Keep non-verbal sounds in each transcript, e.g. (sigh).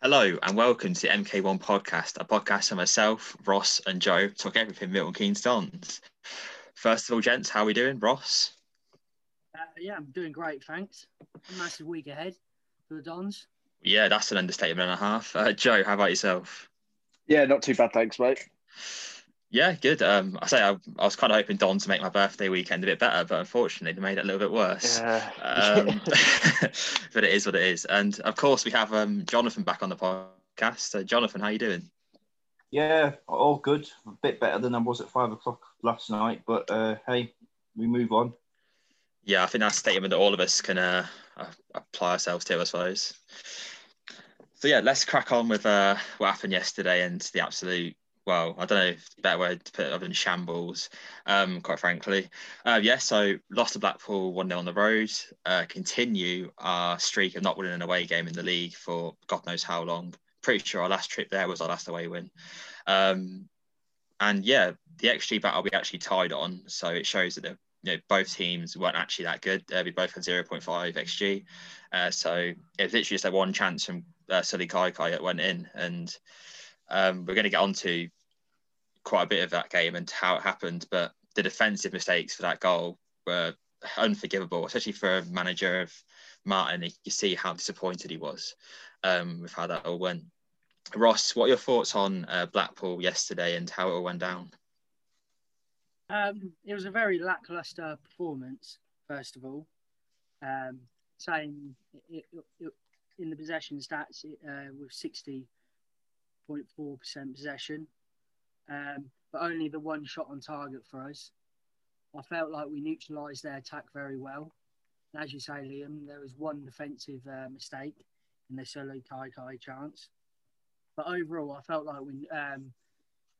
Hello and welcome to the MK1 podcast, a podcast for myself, Ross, and Joe talk everything Milton Keynes Dons. First of all, gents, how are we doing, Ross? Uh, yeah, I'm doing great, thanks. A massive week ahead for the Dons. Yeah, that's an understatement and a half. Uh, Joe, how about yourself? Yeah, not too bad, thanks, mate. Yeah, good. Um, I say I, I was kind of hoping Don to make my birthday weekend a bit better, but unfortunately they made it a little bit worse. Yeah. Um, (laughs) (laughs) but it is what it is. And of course, we have um, Jonathan back on the podcast. Uh, Jonathan, how you doing? Yeah, all good. A bit better than I was at five o'clock last night, but uh, hey, we move on. Yeah, I think that's a statement that all of us can uh, apply ourselves to, I suppose. So yeah, let's crack on with uh, what happened yesterday and the absolute well, I don't know if the better word to put it other than shambles, um, quite frankly. Uh, yeah, so lost to Blackpool 1 0 on the road, uh, continue our streak of not winning an away game in the league for God knows how long. Pretty sure our last trip there was our last away win. Um, and yeah, the XG battle we actually tied on, so it shows that the, you know, both teams weren't actually that good. Uh, we both had 0.5 XG. Uh, so it was literally just a one chance from uh, Sullay Kaikai that went in. And um, we're going to get on to quite a bit of that game and how it happened, but the defensive mistakes for that goal were unforgivable, especially for a manager of Martin. You see how disappointed he was um, with how that all went. Ross, what are your thoughts on uh, Blackpool yesterday and how it all went down? Um, it was a very lackluster performance, first of all. Um, saying it, it, it, in the possession stats uh, with 60.4% possession, um, but only the one shot on target for us. I felt like we neutralised their attack very well. And as you say, Liam, there was one defensive uh, mistake in the Sullay Kaikai chance. But overall, I felt like we, um,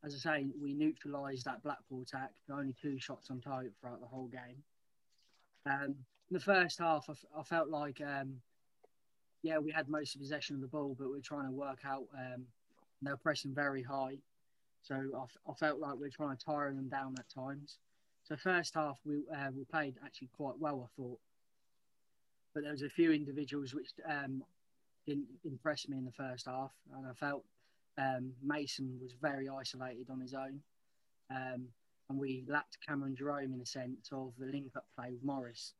as I say, we neutralised that Blackpool attack. Only two shots on target throughout the whole game. Um, in the first half, I, felt like, um, yeah, we had most of possession of the ball, but we are trying to work out. Um, they were pressing very high, so I, felt like we were trying to tire them down at times. So first half we uh, we played actually quite well, I thought. But there was a few individuals which um, didn't impress me in the first half, and I felt um, Mason was very isolated on his own, um, and we lacked Cameron Jerome in a sense of the link-up play with Morris.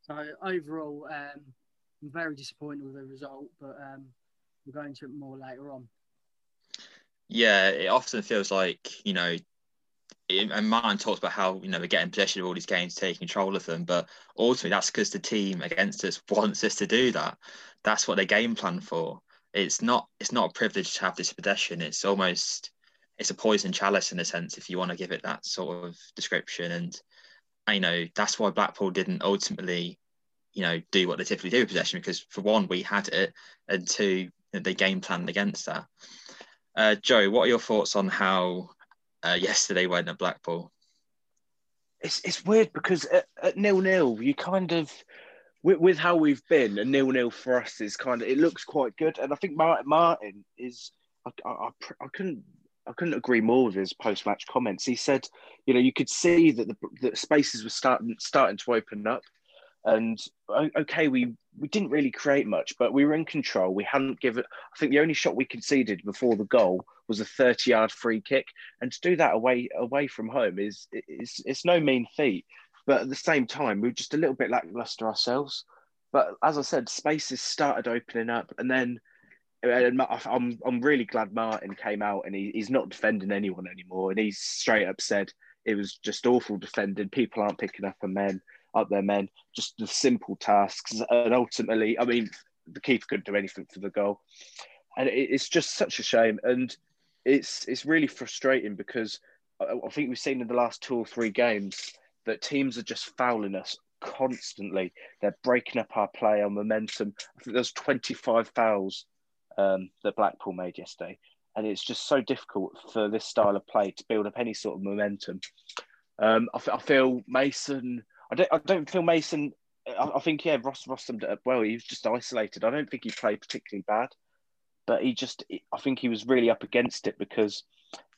So overall, um, I'm very disappointed with the result, but um, we'll go into it more later on. Yeah, it often feels like, you know, and Martin talks about how you know we're getting possession of all these games, taking control of them, but ultimately that's because the team against us (laughs) wants us to do that. That's what they game plan for. It's not it's not a privilege to have this possession. It's almost it's a poison chalice in a sense, if you want to give it that sort of description. And you know that's why Blackpool didn't ultimately, you know, do what they typically do with possession because for one we had it, and two they game planned against that. Uh, Joe, what are your thoughts on how uh, yesterday went at Blackpool? It's it's weird because at, nil nil, you kind of with, with how we've been, a nil nil for us is kind of it looks quite good, and I think Martin Martin is I, I, I couldn't I couldn't agree more with his post match comments. He said, you know, you could see that the, the spaces were starting starting to open up, and okay, we we didn't really create much, but we were in control. We hadn't given. I think the only shot we conceded before the goal was a 30 yard free kick, and to do that away away from home is it's it's no mean feat. But at the same time, we were just a little bit lackluster ourselves. But as I said, spaces started opening up, and then I'm I'm really glad Martin came out and he, he's not defending anyone anymore, and he's straight up said it was just awful defending. People aren't picking up on men up their men, just the simple tasks, and ultimately, I mean, the keeper couldn't do anything for the goal, and it's just such a shame, and it's it's really frustrating because I think we've seen in the last two or three games that teams are just fouling us constantly. They're breaking up our play, our momentum. I think there's 25 fouls um, that Blackpool made yesterday. And it's just so difficult for this style of play to build up any sort of momentum. Um, I, I, feel Mason, I don't, I don't feel Mason, I, I, think, yeah, Ross, Ross summed it up well. He was just isolated. I don't think he played particularly bad, but he just, I think he was really up against it because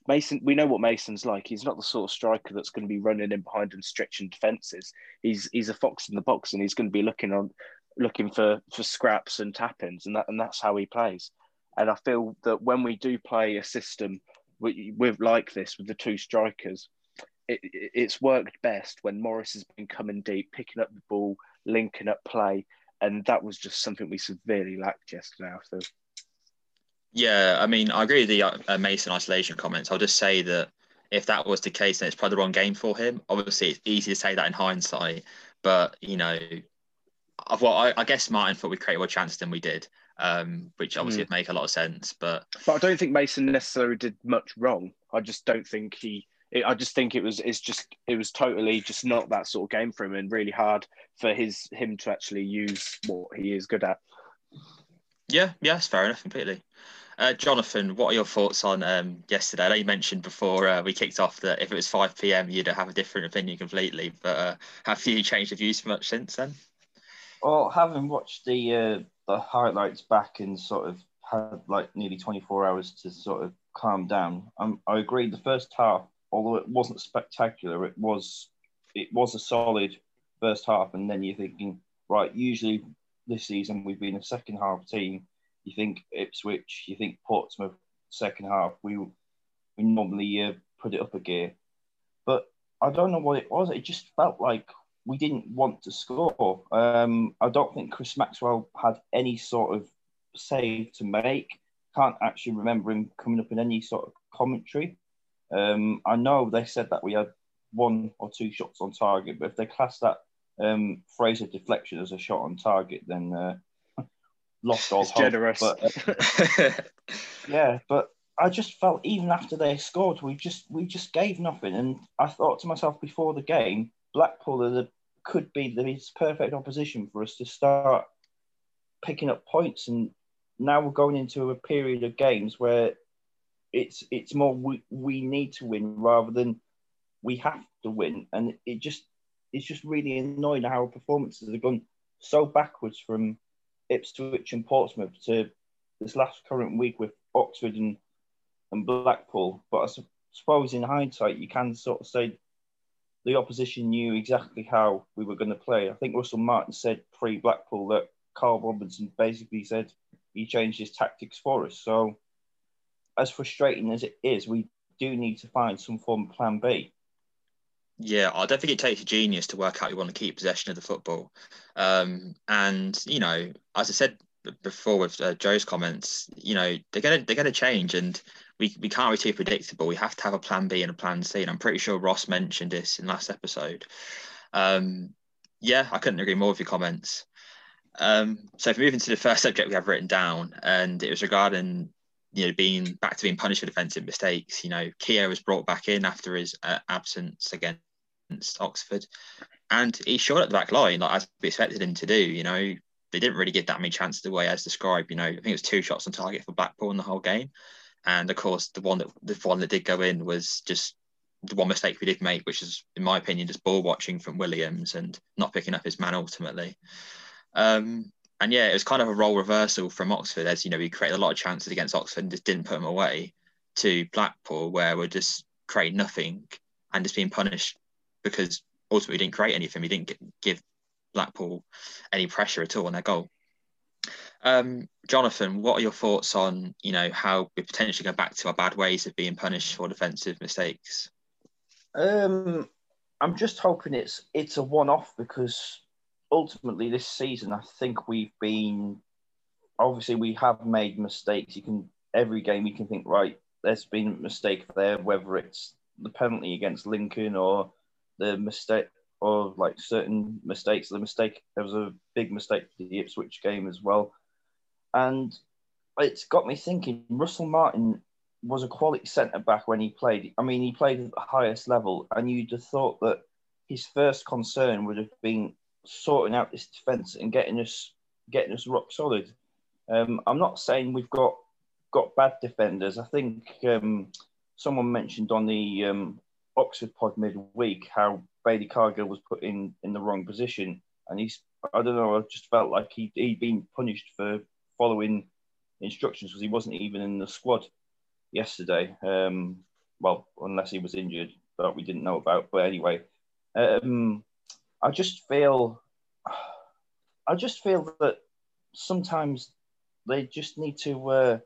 Mason, we know what Mason's like. He's not the sort of striker that's going to be running in behind and stretching defences. He's he's a fox in the box, and he's going to be looking on, looking for for scraps and tap-ins, and that and that's how he plays. And I feel that when we do play a system with, with like this with the two strikers, it, it, it's worked best when Morris has been coming deep, picking up the ball, linking up play, and that was just something we severely lacked yesterday. Feel. Yeah, I mean, I agree with the uh, Mason isolation comments. I'll just say that if that was the case, then it's probably the wrong game for him. Obviously, it's easy to say that in hindsight, but you know, well, I, I guess Martin thought we created more chances than we did, um, which obviously mm. would make a lot of sense. But but I don't think Mason necessarily did much wrong. I just don't think he. I just think it was. It's just. It was totally just not that sort of game for him, and really hard for his him to actually use what he is good at. Yeah, yeah, fair enough completely. Uh, Jonathan, what are your thoughts on um, yesterday? I know you mentioned before uh, we kicked off that if it was 5 p.m., you'd have a different opinion completely. But uh, have you changed your views much since then? Well, having watched the uh, the highlights back and sort of had like nearly 24 hours to sort of calm down, um, I agree. The first half, although it wasn't spectacular, it was it was a solid first half, and then you're thinking, right, usually this season we've been a second half team you think Ipswich, you think Portsmouth, second half, we we normally uh, put it up a gear. But I don't know what it was. It just felt like we didn't want to score. Um, I don't think Chris Maxwell had any sort of save to make. Can't actually remember him coming up in any sort of commentary. Um, I know they said that we had one or two shots on target, but if they class that um, Fraser deflection as a shot on target, then uh, (laughs) lost all it's hope. Generous. But, (laughs) yeah, but I just felt even after they scored, we just we just gave nothing. And I thought to myself before the game, Blackpool are the, could be the perfect opposition for us to start picking up points. And now we're going into a period of games where it's it's more we, we need to win rather than we have to win. And it just it's just really annoying how our performances have gone so backwards from Ipswich and Portsmouth to this last current week with Oxford and, and Blackpool. But I suppose in hindsight, you can sort of say the opposition knew exactly how we were going to play. I think Russell Martin said pre Blackpool that Karl Robinson basically said he changed his tactics for us. So, as frustrating as it is, we do need to find some form of plan B. Yeah, I don't think it takes a genius to work out you want to keep possession of the football. Um, and you know, as I said before with uh, Joe's comments, you know, they're gonna they're gonna change, and we we can't be too predictable. We have to have a plan B and a plan C. And I'm pretty sure Ross mentioned this in last episode. Um, yeah, I couldn't agree more with your comments. Um, so if we move into the first (laughs) subject we have written down, and it was regarding you know being back to being punished for defensive mistakes. You know, Keogh was brought back in after his uh, absence against Oxford, and he shot at the back line like as we expected him to do. You know, they didn't really give that many chances away as described. You know, I think it was two shots on target for Blackpool in the whole game, and of course the one that the one that did go in was just the one mistake we did make, which is, in my opinion, just ball watching from Williams and not picking up his man ultimately. Um, and yeah, it was kind of a role reversal from Oxford, as you know, we created a lot of chances against Oxford and just didn't put them away, to Blackpool, where we're just creating nothing and just being punished because ultimately we didn't create anything. We didn't give Blackpool any pressure at all on their goal. Um, Jonathan, what are your thoughts on you know how we potentially go back to our bad ways of being punished for defensive mistakes? Um, I'm just hoping it's it's a one-off because ultimately this season I think we've been obviously we have made mistakes. You can every game you can think right. There's been a mistake there, whether it's the penalty against Lincoln or the mistake or like certain mistakes. The mistake there was a big mistake for the Ipswich game as well, and it's got me thinking. Russell Martin was a quality centre back when he played. I mean, he played at the highest level, and you'd have thought that his first concern would have been sorting out this defence and getting us getting us rock solid. Um, I'm not saying we've got got bad defenders. I think um, someone mentioned on the um, Oxford pod midweek how Baily Cargill was put in in the wrong position, and he's I don't know. I just felt like he he'd been punished for following instructions because he wasn't even in the squad yesterday. Um, well, unless he was injured, that we didn't know about. But anyway, um, I just feel, I just feel that sometimes they just need to. Uh,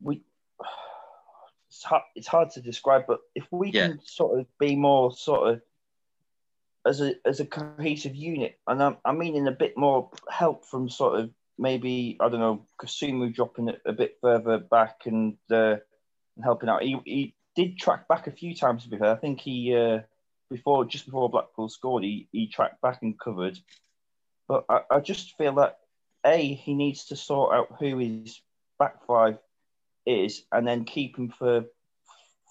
we, it's hard, it's hard to describe, but if we yeah. can sort of be more sort of as a as a cohesive unit, and I'm, I mean in a bit more help from sort of maybe I don't know Kasumu dropping it a bit further back and, uh, and helping out. He, he did track back a few times. To be fair, I think he uh, before just before Blackpool scored, he he tracked back and covered. But I, I just feel that a he needs to sort out who his back five is, and then keep him for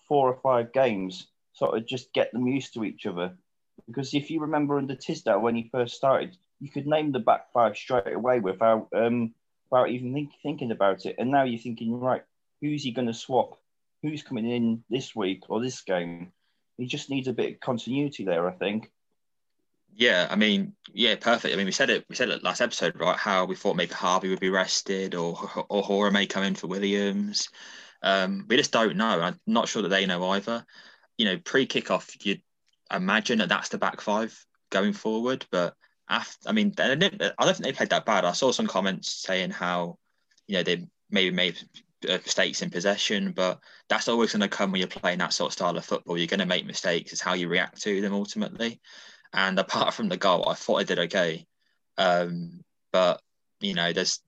four or five games. Sort of just get them used to each other. Because if you remember under Tisdale when he first started, you could name the back five straight away without um, without even think, thinking about it. And now you're thinking, right, who's he going to swap? Who's coming in this week or this game? He just needs a bit of continuity there, I think. Yeah, I mean, yeah, perfect. I mean, we said it. We said it last episode, right? How we thought maybe Harvey would be rested, or or Hora may come in for Williams. Um, we just don't know. I'm not sure that they know either. You know, pre-kickoff, you'd imagine that that's the back five going forward, but after, I mean, I don't think they played that bad. I saw some comments saying how, you know, they maybe made mistakes in possession, but that's always going to come when you're playing that sort of style of football. You're going to make mistakes. It's how you react to them ultimately. And apart from the goal, I thought I did okay. Um, but you know, there's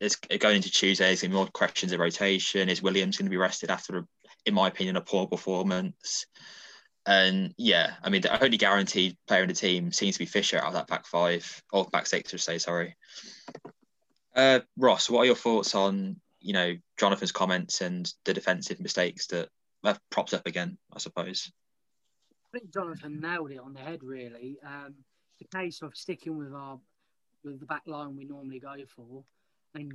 there's going into Tuesday. There's going to be more questions of rotation. Is Williams going to be rested after, in my opinion, a poor performance? And yeah, I mean, the only guaranteed player in the team seems to be Fisher out of that back five or back six, to say sorry. Uh, Ross, what are your thoughts on you know Jonathan's comments and the defensive mistakes that have propped up again? I suppose. I think Jonathan nailed it on the head. Really, um, the case of sticking with our with the back line we normally go for, and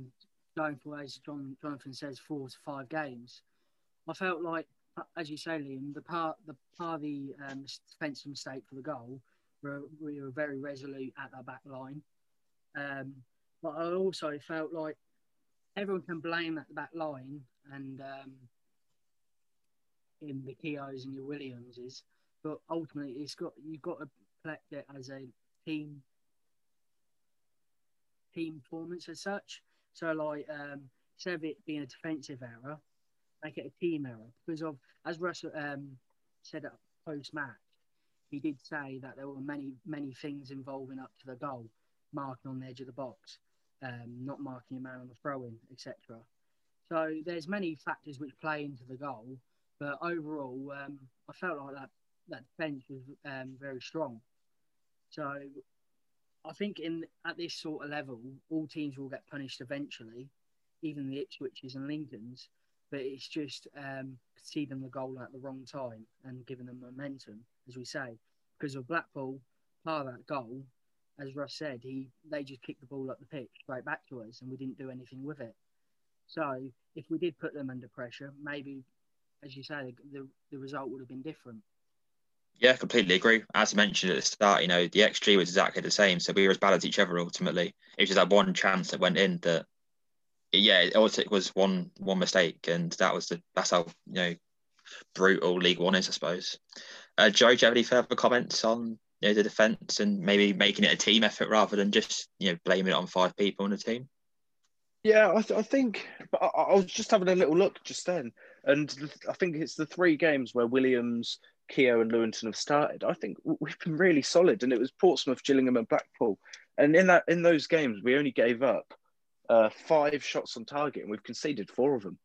going for as John Jonathan says, four to five games. I felt like as you say, Liam, the part the part of the um, defensive mistake for the goal, we were very resolute at our back line. Um, but I also felt like everyone can blame that back line and um, in the Keoghs and your Williamses, but ultimately it's got you've got to collect it as a team team performance as such. So like um, instead of it being a defensive error, make it a team error because of as Russell um, said at post match, he did say that there were many many things involving up to the goal, marking on the edge of the box, um, not marking a man on the throw in, etc. So there's many factors which play into the goal, but overall, um, I felt like that that defence was um, very strong. So I think in at this sort of level, all teams will get punished eventually, even the Ipswiches and Lincolns but it's just um, conceding the goal at the wrong time and giving them momentum, as we say. Because of Blackpool, part of that goal, as Russ said, he they just kicked the ball up the pitch straight back to us, and we didn't do anything with it. So if we did put them under pressure, maybe as you say, the, the result would have been different. Yeah, completely agree. As I mentioned at the start, you know, the XG was exactly the same. So we were as bad as each other ultimately. It was just that one chance that went in that, yeah, it took was one one mistake. And that was the, that's how, you know, brutal League One is, I suppose. Uh, Joe, do you have any further comments on you know, the defence and maybe making it a team effort rather than just, you know, blaming it on five people on the team? Yeah, I, th- I think, but I, I was just having a little look just then. And I think it's the three games where Williams, Keogh and Lewington have started, I think we've been really solid. And it was Portsmouth, Gillingham, and Blackpool. And in that in those games, we only gave up uh, five shots on target, and we've conceded four of them.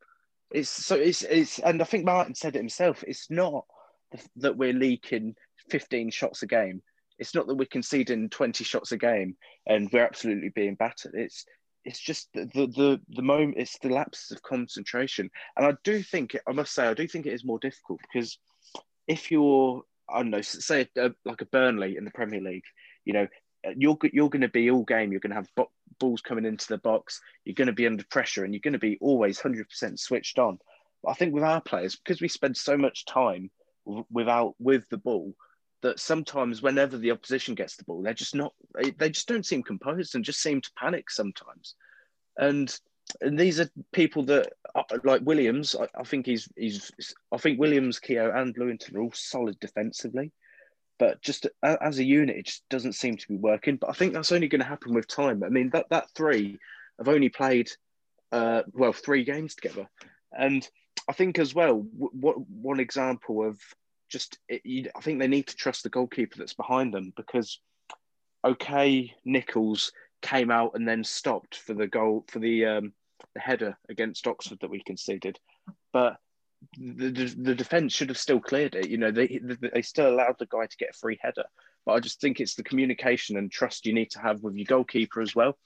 It's so it's it's, and I think Martin said it himself. It's not that we're leaking 15 shots a game. It's not that we're conceding 20 shots a game and we're absolutely being battered. It's it's just the, the the the moment it's the lapses of concentration and i do think i must say i do think it is more difficult because if you're i don't know say a, like a burnley in the premier league you know you're you're going to be all game you're going to have bo- balls coming into the box you're going to be under pressure and you're going to be always 100% switched on but i think with our players because we spend so much time without with the ball that sometimes whenever the opposition gets the ball, they're just not they just don't seem composed and just seem to panic sometimes. And and these are people that like Williams. I, I think he's he's I think Williams, Keogh, and Lewington are all solid defensively, but just as a unit, it just doesn't seem to be working. But I think that's only going to happen with time. I mean that that three have only played uh, well three games together, and I think as well what one example of just it, you, I think they need to trust the goalkeeper that's behind them because okay, Nicholls came out and then stopped for the goal for the um, the header against Oxford that we conceded, but the, the, defense should have still cleared it. You know, they they still allowed the guy to get a free header, but I just think it's the communication and trust you need to have with your goalkeeper as well.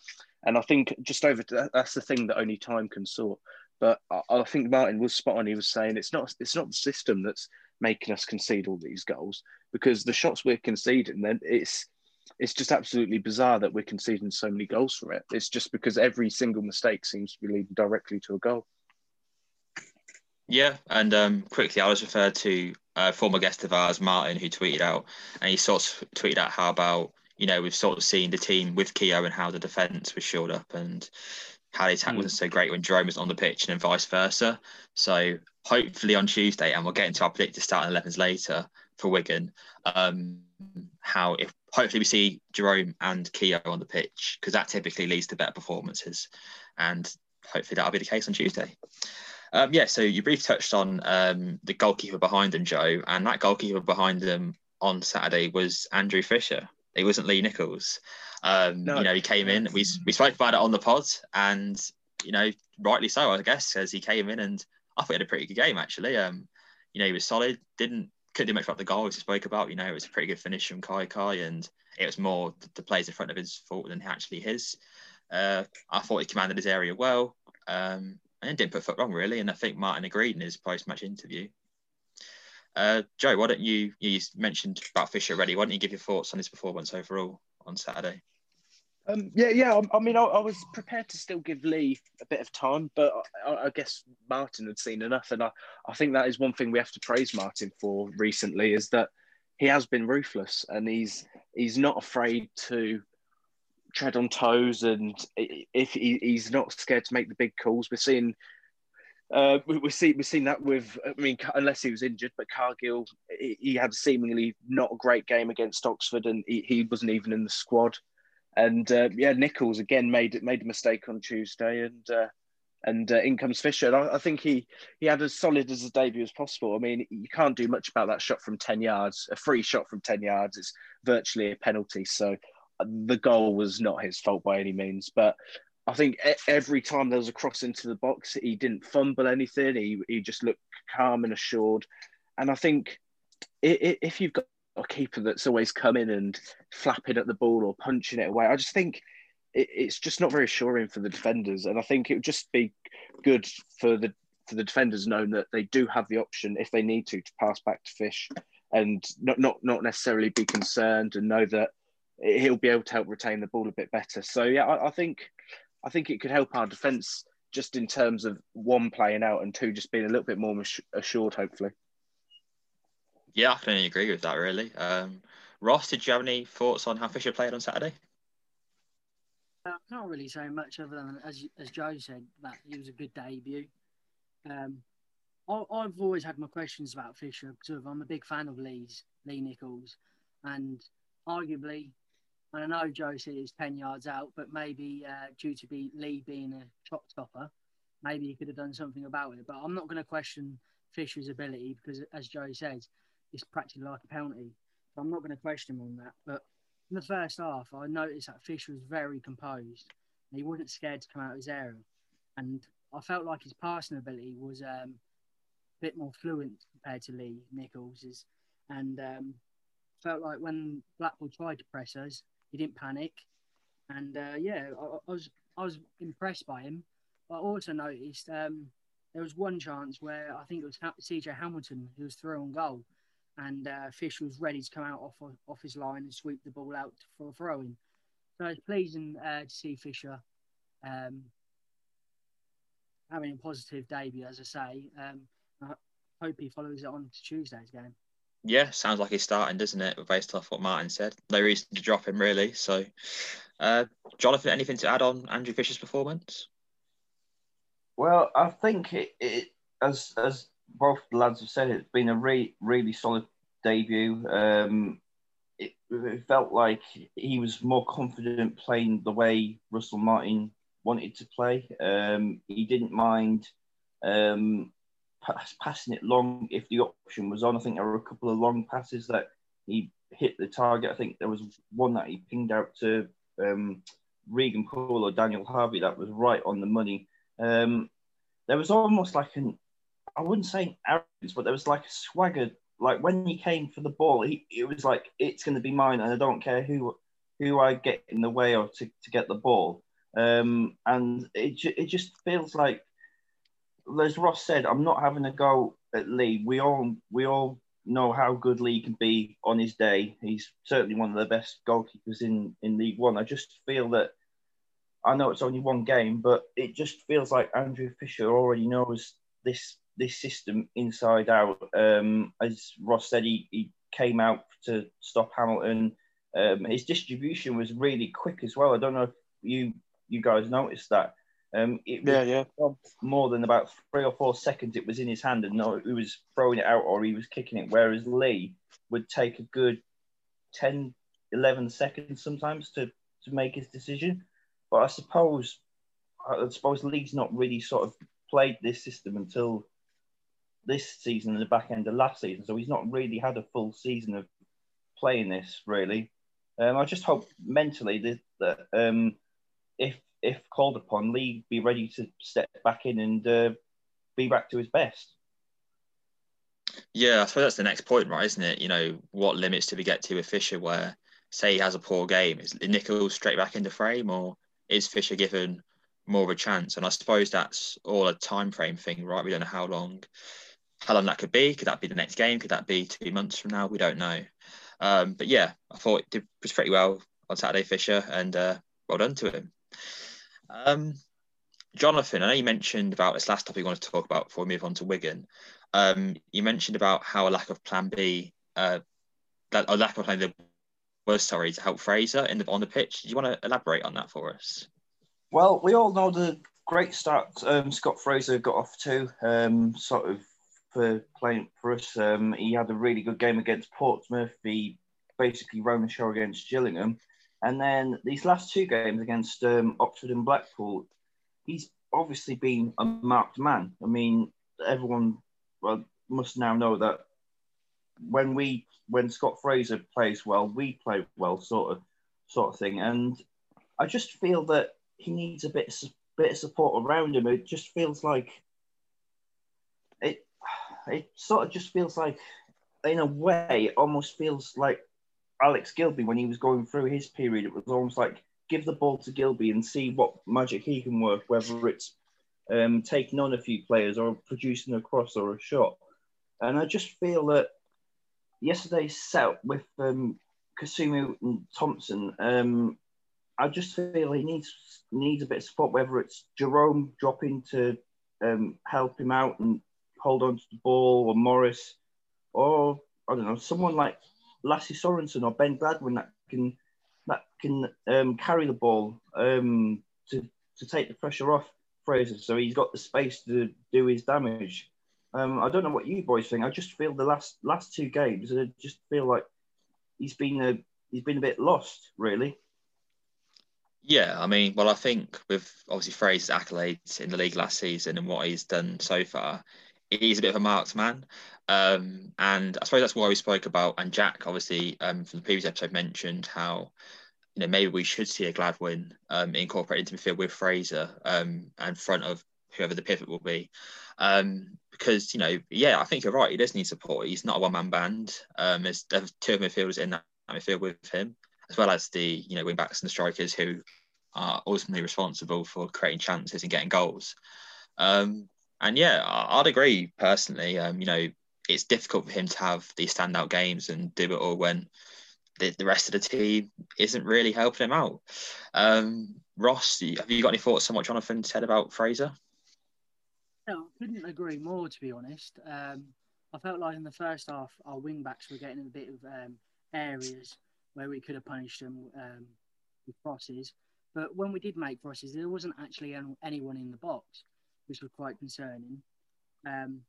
And I think just over that's the thing that only time can sort. But I, I think Martin was spot on. He was saying it's not it's not the system that's making us concede all these goals because the shots we're conceding, then it's it's just absolutely bizarre that we're conceding so many goals from it. It's just because every single mistake seems to be leading directly to a goal. Yeah, and um, quickly, I was referred to a former guest of ours, Martin, who tweeted out, and he sort of tweeted out how about you know we've sort of seen the team with Keogh and how the defence was shored up and how the attack mm. wasn't so great when Jerome was on the pitch and vice versa. So hopefully on Tuesday, and we'll get into our predicted starting 11s later for Wigan, um, how if hopefully we see Jerome and Keogh on the pitch because that typically leads to better performances, and hopefully that'll be the case on Tuesday. Um, yeah, so you briefly touched on um, the goalkeeper behind them, Joe, and that goalkeeper behind them on Saturday was Andrew Fisher. It wasn't Lee Nicholls. Um, no. You know, he came in. We we spoke about it on the pod, and you know, rightly so, I guess, as he came in and I thought he had a pretty good game actually. Um, you know, he was solid. Didn't couldn't do much about the goal as he spoke about. You know, it was a pretty good finish from Kaikai, and it was more the, the players in front of his fault than actually his. Uh, I thought he commanded his area well, um, and didn't put foot wrong really. And I think Martin agreed in his post-match interview. Uh, Joe, why don't you? You mentioned about Fisher already. Why don't you give your thoughts on his performance overall on Saturday? Um, yeah, yeah. I, I mean, I, I, was prepared to still give Lee a bit of time, but I, I, guess Martin had seen enough, and I, I think that is one thing we have to praise Martin for recently is that he has been ruthless and he's he's not afraid to tread on toes, and if he, he's not scared to make the big calls. We're seeing. Uh, we, we see we've seen that with I mean unless he was injured, but Cargill he, he had seemingly not a great game against Oxford, and he, he wasn't even in the squad. And uh, yeah, Nicholls again made made a mistake on Tuesday, and uh, and uh, in comes Fisher. And I, I, think he he had as solid as a debut as possible. I mean, you can't do much about that shot from ten yards. A free shot from ten yards is virtually a penalty. So uh, the goal was not his fault by any means. But I think every time there was a cross into the box, he didn't fumble anything. He he just looked calm and assured. And I think if you've got a keeper that's always coming and flapping at the ball or punching it away. I just think it, it's just not very assuring for the defenders, and I think it would just be good for the for the defenders knowing that they do have the option if they need to to pass back to Fish, and not not not necessarily be concerned and know that he'll be able to help retain the ball a bit better. So yeah, I, I think I think it could help our defence just in terms of one playing out and two just being a little bit more assured, hopefully. Yeah, I can agree with that. Really, um, Ross, did you have any thoughts on how Fisher played on Saturday? I can't really so much other than as as Joe said that he was a good debut. Um, I, I've always had my questions about Fisher because I'm a big fan of Lee's Lee Nicholls, and arguably, and I know Joe said ten yards out, but maybe uh, due to be Lee being a shot stopper, maybe he could have done something about it. But I'm not going to question Fisher's ability because, as Joe says, it's practically like a penalty. So I'm not going to question him on that. But in the first half, I noticed that Fisher was very composed. he wasn't scared to come out of his area. And I felt like his passing ability was um, a bit more fluent compared to Lee Nicholls. And um, felt like when Blackpool tried to press us, he didn't panic. And uh, yeah, I, I, was I was impressed by him. I also noticed um, there was one chance where I think it was CJ Hamilton who was through on goal and uh, Fish was ready to come out off off his line and sweep the ball out for a throw in. So it's pleasing uh, to see Fisher um, having a positive debut, as I say. Um, I hope he follows it on to Tuesday's game. Yeah, sounds like he's starting, doesn't it? Based off what Martin said, no reason to drop him really. So, uh, Jonathan, anything to add on Andrew Fisher's performance? Well, I think it, it as as both lads have said, it's been a re- really solid debut. Um, it, it, felt like he was more confident playing the way Russell Martin wanted to play. Um, he didn't mind um, pass, passing it long if the option was on. I think there were a couple of long passes that he hit the target. I think there was one that he pinged out to um, Regan Poole or Daniel Harvey that was right on the money. Um, there was almost like an I wouldn't say arrogance, but there was like a swagger. Like when he came for the ball, he it was like it's going to be mine, and I don't care who who I get in the way of to, to get the ball. Um, and it it just feels like, as Ross said, I'm not having a go at Lee. We all we all know how good Lee can be on his day. He's certainly one of the best goalkeepers in in League One. I just feel that I know it's only one game, but it just feels like Andrew Fisher already knows this this system inside out. Um, as Ross said, he, he came out to stop Hamilton. Um, his distribution was really quick as well. I don't know if you you guys noticed that. Um, it yeah, yeah. More than about three or four seconds, it was in his hand, and no, he was throwing it out or he was kicking it. Whereas Lee would take a good 10, 11 seconds sometimes to to make his decision. But I suppose I suppose Lee's not really sort of played this system until this season and the back end of last season. So he's not really had a full season of playing this really. Um, I just hope mentally that, um, if if called upon, Lee be ready to step back in and uh, be back to his best. Yeah, I suppose that's the next point, right? Isn't it? You know, what limits do we get to with Fisher? Where say he has a poor game, is Nicholls straight back into frame, or is Fisher given more of a chance? And I suppose that's all a time frame thing, right? We don't know how long how long that could be. Could that be the next game? Could that be two months from now? We don't know. Um, but yeah, I thought it did was pretty well on Saturday, Fisher, and uh, well done to him. Um, Jonathan, I know you mentioned about this last topic you wanted to talk about before we move on to Wigan. Um, you mentioned about how a lack of Plan B, uh, that a lack of plan B was sorry to help Fraser in the on the pitch. Do you want to elaborate on that for us? Well, we all know the great start um, Scott Fraser got off to. Um, sort of for playing for us. Um, he had a really good game against Portsmouth. He basically ran the show against Gillingham. And then these last two games against um, Oxford and Blackpool, he's obviously been a marked man. I mean, everyone well, must now know that when we when Scott Fraser plays well, we play well, sort of sort of thing. And I just feel that he needs a bit bit of support around him. It just feels like it sort of just feels like, in a way, it almost feels like Alex Gilbey when he was going through his period. It was almost like give the ball to Gilbey and see what magic he can work, whether it's um, taking on a few players or producing a cross or a shot. And I just feel that yesterday's set with um, Kasumu and Thompson, um, I just feel he needs needs a bit of support, whether it's Jerome dropping to um, help him out and hold on to the ball, or Morris, or I don't know, someone like Lasse Sorensen or Ben Gladwin that can that can um, carry the ball um, to to take the pressure off Fraser, so he's got the space to do his damage. Um, I don't know what you boys think. I just feel the last last two games, I just feel like he's been a he's been a bit lost, really. Yeah, I mean, well, I think with obviously Fraser's accolades in the league last season and what he's done so far, he's a bit of a marksman. Um, and I suppose that's why we spoke about, and Jack, obviously, um, from the previous episode, mentioned how you know maybe we should see a Gladwin um, incorporated into midfield with Fraser um, and front of whoever the pivot will be. Um, because you know, yeah, I think you're right. He does need support. He's not a one man band. Um, there's, there's two midfielders in that midfield with him as well as the you know wing backs and the strikers who are ultimately responsible for creating chances and getting goals. Um, and yeah, I'd agree personally. Um, you know, it's difficult for him to have these standout games and do it all when the, the rest of the team isn't really helping him out. Um, Ross, have you got any thoughts on what Jonathan said about Fraser? No, I couldn't agree more, to be honest. Um, I felt like in the first half, our wing backs were getting a bit of um, areas where we could have punished them um, with crosses. But when we did make crosses, there wasn't actually anyone in the box, which was quite concerning. Um,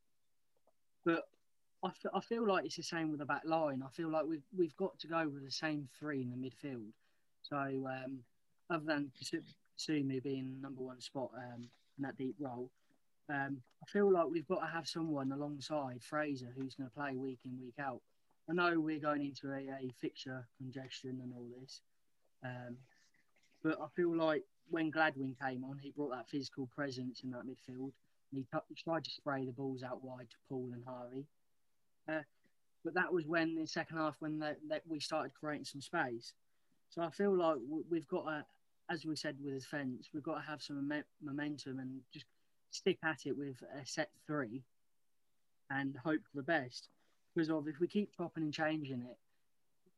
but I, f- I feel like it's the same with the back line. I feel like we've we've got to go with the same three in the midfield. So um, other than Kasumu being number one spot um, in that deep role, um, I feel like we've got to have someone alongside Fraser who's going to play week in week out. I know we're going into a, a fixture congestion and all this, um, but I feel like when Gladwin came on, he brought that physical presence in that midfield. And he, t- tried to spray the balls out wide to Poole and Harvey. Uh, but that was when the second half when that we started creating some space. So I feel like we've got to, as we said with the fence, we've got to have some momentum and just stick at it with a set three and hope for the best because if we keep chopping and changing it,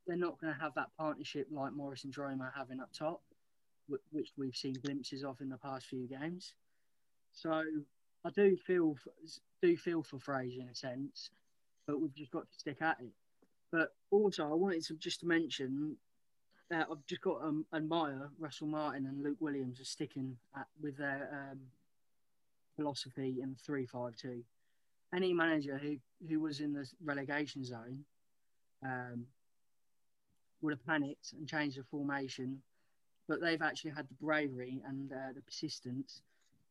they're not going to have that partnership like Morris and are having up top, which we've seen glimpses of in the past few games. So I do feel do feel for Fraser in a sense, but we've just got to stick at it. But also, I wanted to just to mention that I've just got to um, admire Russell Martin and Luke Williams are sticking at, with their um, philosophy in three five two any manager who, who was in the relegation zone um, would have panicked and changed the formation, but they've actually had the bravery and uh, the persistence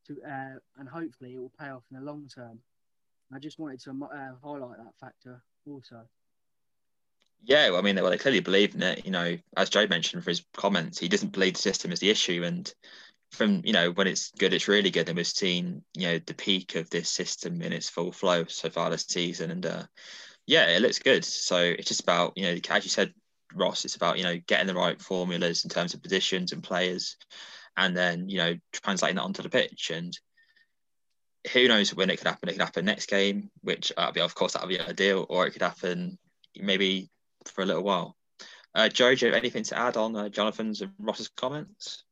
to, uh, and hopefully it will pay off in the long term. I just wanted to uh, highlight that factor also. Yeah, well, I mean, well, they clearly believe in it. You know, as Joe mentioned for his comments, he doesn't believe the system is the issue, and from you know when it's good, it's really good, and we've seen you know the peak of this system in its full flow so far this season, and uh, yeah, it looks good. So it's just about you know, as you said, Ross, it's about you know getting the right formulas in terms of positions and players, and then you know translating that onto the pitch. And who knows when it could happen? It could happen next game, which uh, be, of course that'll be ideal, or it could happen maybe for a little while. Uh, Jojo, anything to add on uh, Jonathan's and Ross's comments?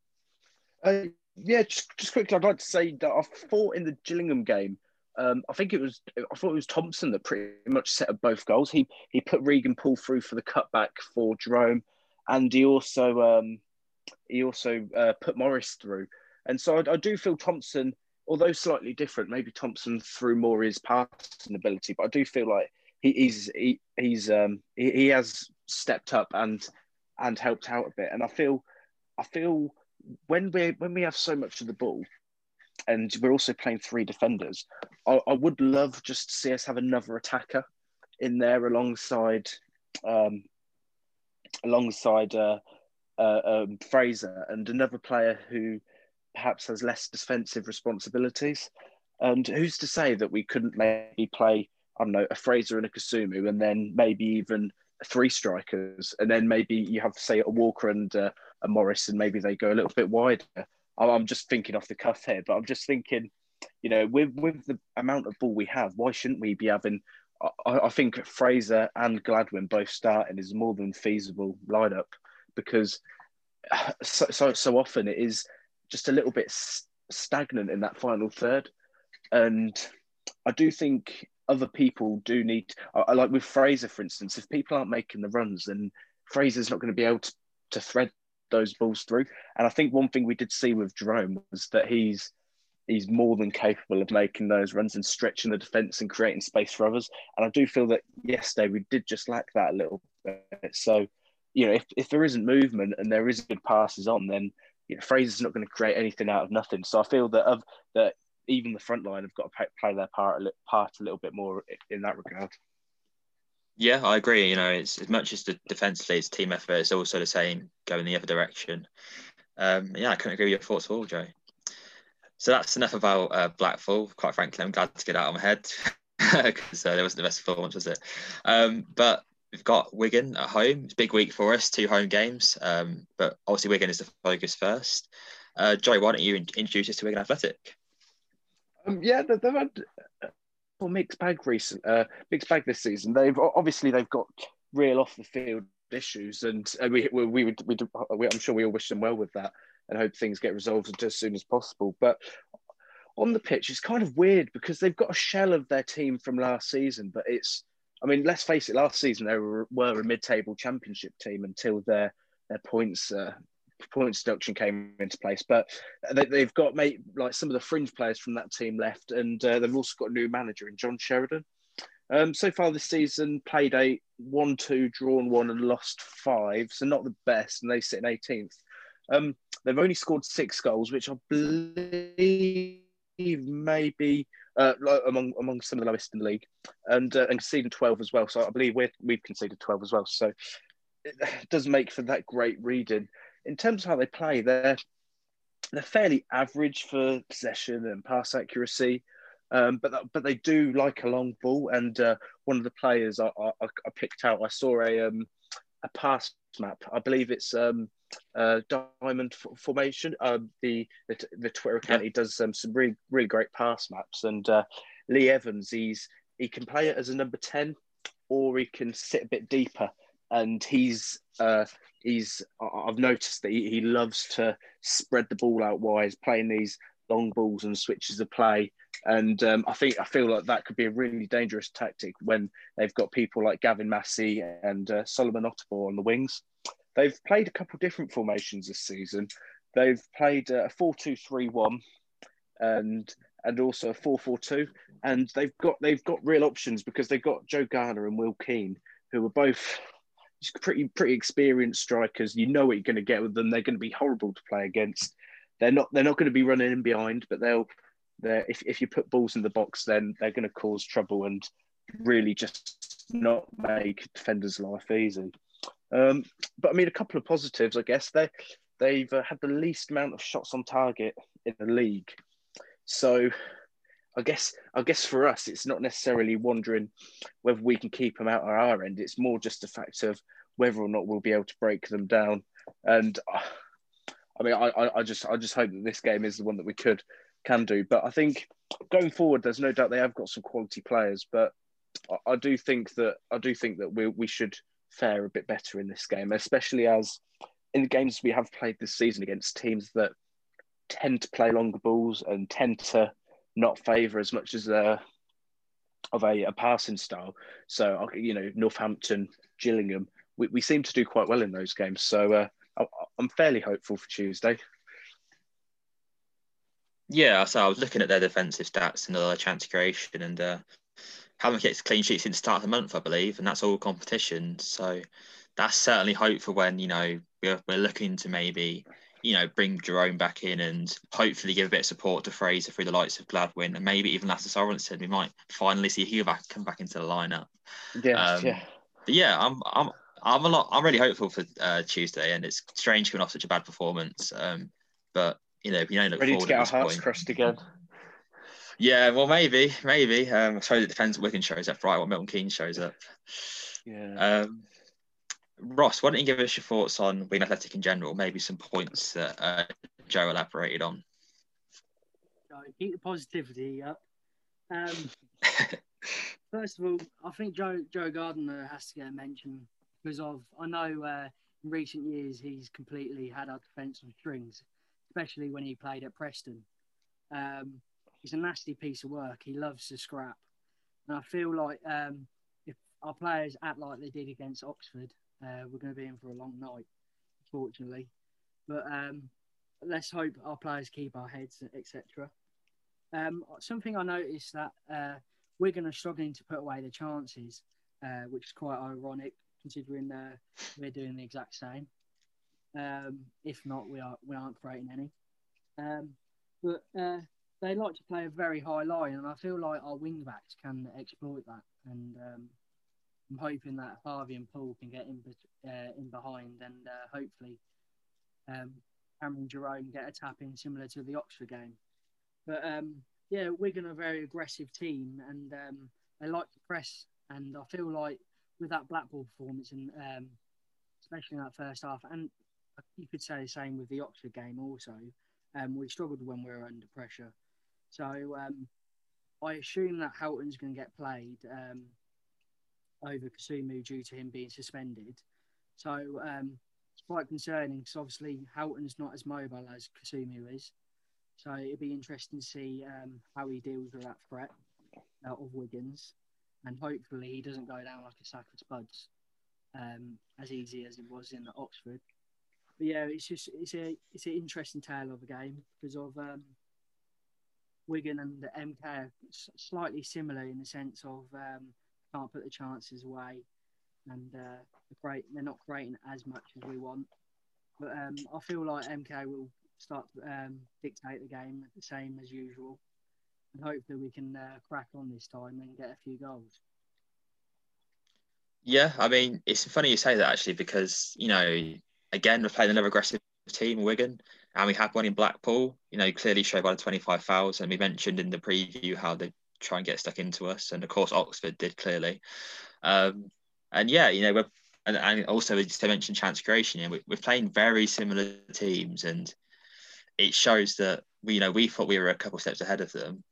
Uh, yeah, just, just quickly, I'd like to say that I thought in the Gillingham game, um, I think it was I thought it was Thompson that pretty much set up both goals. He he put Regan Poole through for the cutback for Jerome, and he also um, he also uh, put Morris through. And so I, I, do feel Thompson, although slightly different, maybe Thompson threw more his passing ability, but I do feel like he, he's he, he's um, he, he has stepped up and and helped out a bit. And I feel I feel when we when we have so much of the ball, and we're also playing three defenders, I, I would love just to see us have another attacker in there alongside um, alongside uh, uh, um, Fraser and another player who perhaps has less defensive responsibilities. And who's to say that we couldn't maybe play, I don't know, a Fraser and a Kasumu, and then maybe even three strikers, and then maybe you have, say, a Walker and uh, a Morris, and maybe they go a little bit wider. I'm just thinking off the cuff here, but I'm just thinking, you know, with with the amount of ball we have, why shouldn't we be having? I, I think Fraser and Gladwin both starting is more than feasible lineup because (sighs) so, so so often it is just a little bit stagnant in that final third, and I do think other people do need. I, like with Fraser, for instance, if people aren't making the runs, then Fraser's not going to be able to, to thread those balls through. And I think one thing we did see with Jerome was that he's he's more than capable of making those runs and stretching the defence and creating space for others. And I do feel that yesterday we did just lack that a little bit. So, you know, if, if there isn't movement and there is good passes on, then you know, Fraser's not going to create anything out of nothing. So I feel that of that even the front line have got to play their part a, part a little bit more in that regard. Yeah, I agree. You know, it's as much as the defensively, it's team effort. It's also the same going in the other direction. Um, yeah, I couldn't agree with your thoughts at all, Joe. So that's enough about uh, Blackpool. Quite frankly, I'm glad to get out of my head (laughs) because uh, there wasn't the best performance, was it? Um, but we've got Wigan at home. It's a big week for us, two home games. Um, but obviously, Wigan is the focus first. Uh, Joe, why don't you introduce us to Wigan Athletic? Um, yeah, they've had a mixed bag recent, uh, mixed bag this season. They've obviously they've got real off the field issues, and, and we, we we would we, we, I'm sure we all wish them well with that, and hope things get resolved as soon as possible. But on the pitch, it's kind of weird because they've got a shell of their team from last season, but it's I mean, let's face it, last season they were, were a mid-table championship team until their their points uh, points deduction came into place. But they, have got mate, like some of the fringe players from that team left, and uh, they've also got a new manager in John Sheridan. Um, so far this season, played a one-two, drawn one, and lost five. So not the best, and they sit in 18th. Um, they've only scored six goals, which I believe maybe uh, among among some of the lowest in the league, and uh, and conceded 12 as well. So I believe we we've conceded 12 as well. So it doesn't make for that great reading in terms of how they play, they're they're fairly average for possession and pass accuracy, um, but but they do like a long ball. And uh, one of the players I, I, I, picked out, I saw a um, a pass map. I believe it's um, uh, diamond formation. Um, the, the, the Twitter account he does um, some really really great pass maps. And uh, Lee Evans, he's he can play it as a number ten, or he can sit a bit deeper. And he's uh, he's I've noticed that he, he loves to spread the ball out wide, playing these long balls and switches of play. And um, I think I feel like that could be a really dangerous tactic when they've got people like Gavin Massey and uh, Solomon-Otabor on the wings. They've played a couple different formations this season. They've played a four-two-three-one, and and also a four-four-two, and they've got they've got real options because they've got Joe Garner and Will Keane, who are both pretty pretty experienced strikers. You know what you're going to get with them. They're going to be horrible to play against. They're not they're not going to be running in behind, but they'll they if if you put balls in the box, then they're going to cause trouble and really just not make defenders' life easy. Um, but I mean, a couple of positives, I guess. They they've uh, had the least amount of shots on target in the league, so I guess I guess for us, it's not necessarily wondering whether we can keep them out at our end. It's more just a fact of whether or not we'll be able to break them down. And uh, I mean, I, I just I just hope that this game is the one that we could can do. But I think going forward, there's no doubt they have got some quality players. But I, I do think that I do think that we we should fare a bit better in this game, especially as in the games we have played this season against teams that tend to play longer balls and tend to not favour as much as a of a, a passing style. So you know, Northampton, Gillingham, we, we seem to do quite well in those games. So uh, I, I'm fairly hopeful for Tuesday. Yeah, so I was looking at their defensive stats and their chance creation, and uh, haven't kept clean sheets since the start of the month, I believe, and that's all competition. So that's certainly hopeful when you know we're, we're looking to maybe you know, bring Jerome back in and hopefully give a bit of support to Fraser through the likes of Gladwin and maybe even Lasse Sorensen. We might finally see Hugh back come back into the lineup. Yeah, um, yeah. But yeah, I'm I'm I'm a lot I'm really hopeful for uh, Tuesday and it's strange coming off such a bad performance. Um, but you know, you know, look ready to get our hearts point. crushed again. Yeah, well, maybe, maybe. Um, I suppose it depends what Wigan shows up, right? What Milton Keynes shows up. Yeah. Um, Ross, why don't you give us your thoughts on Wigan Athletic in general? Maybe some points that uh, Joe elaborated on. Keep the positivity up. Um, (laughs) first of all, I think Joe Joe Garner has to get a mention because of I know uh, in recent years he's completely had our defence on strings, especially when he played at Preston. Um, he's a nasty piece of work. He loves to scrap, and I feel like um, if our players act like they did against Oxford, uh, we're going to be in for a long night, unfortunately. But um, let's hope our players keep our heads, etc. Um, something I noticed that uh, are going to struggling to put away the chances, uh, which is quite ironic considering uh, we're doing the exact same. Um, if not, we are we aren't creating any. Um, but uh, they like to play a very high line, and I feel like our wing backs can exploit that. And um, I'm hoping that Harvey and Paul can get in uh, in behind, and uh, hopefully um, Cameron Jerome get a tap in similar to the Oxford game. But um, yeah, Wigan are a very aggressive team, and um, they like to press. And I feel like with that Blackpool performance, and um, especially in that first half, and you could say the same with the Oxford game also. Um, we struggled when we were under pressure. So um, I assume that Houghton's going to get played um, over Kasumu due to him being suspended. So um, it's quite concerning because obviously Houghton's not as mobile as Kasumu is. So it'd be interesting to see um, how he deals with that threat uh, of Wigan's, and hopefully he doesn't go down like a sack of spuds, um, as easy as it was in Oxford. But yeah, it's just it's a it's an interesting tale of a game because of um, Wigan and the MK slightly similar in the sense of um, can't put the chances away, and uh, great. They're not creating as much as we want. But um, I feel like MK will start to um, dictate the game the same as usual, and hopefully we can uh, crack on this time and get a few goals. Yeah, I mean, it's funny you say that actually because you know, again, we're playing another aggressive team, Wigan, and we had one in Blackpool. You know, clearly showed by the twenty-five fouls, and we mentioned in the preview how they try and get stuck into us, and of course Oxford did clearly. Um, and yeah, you know, we're and, and also to mentioned, chance creation. You know, we, are playing very similar teams, and it shows that we, you know, we thought we were a couple steps ahead of them.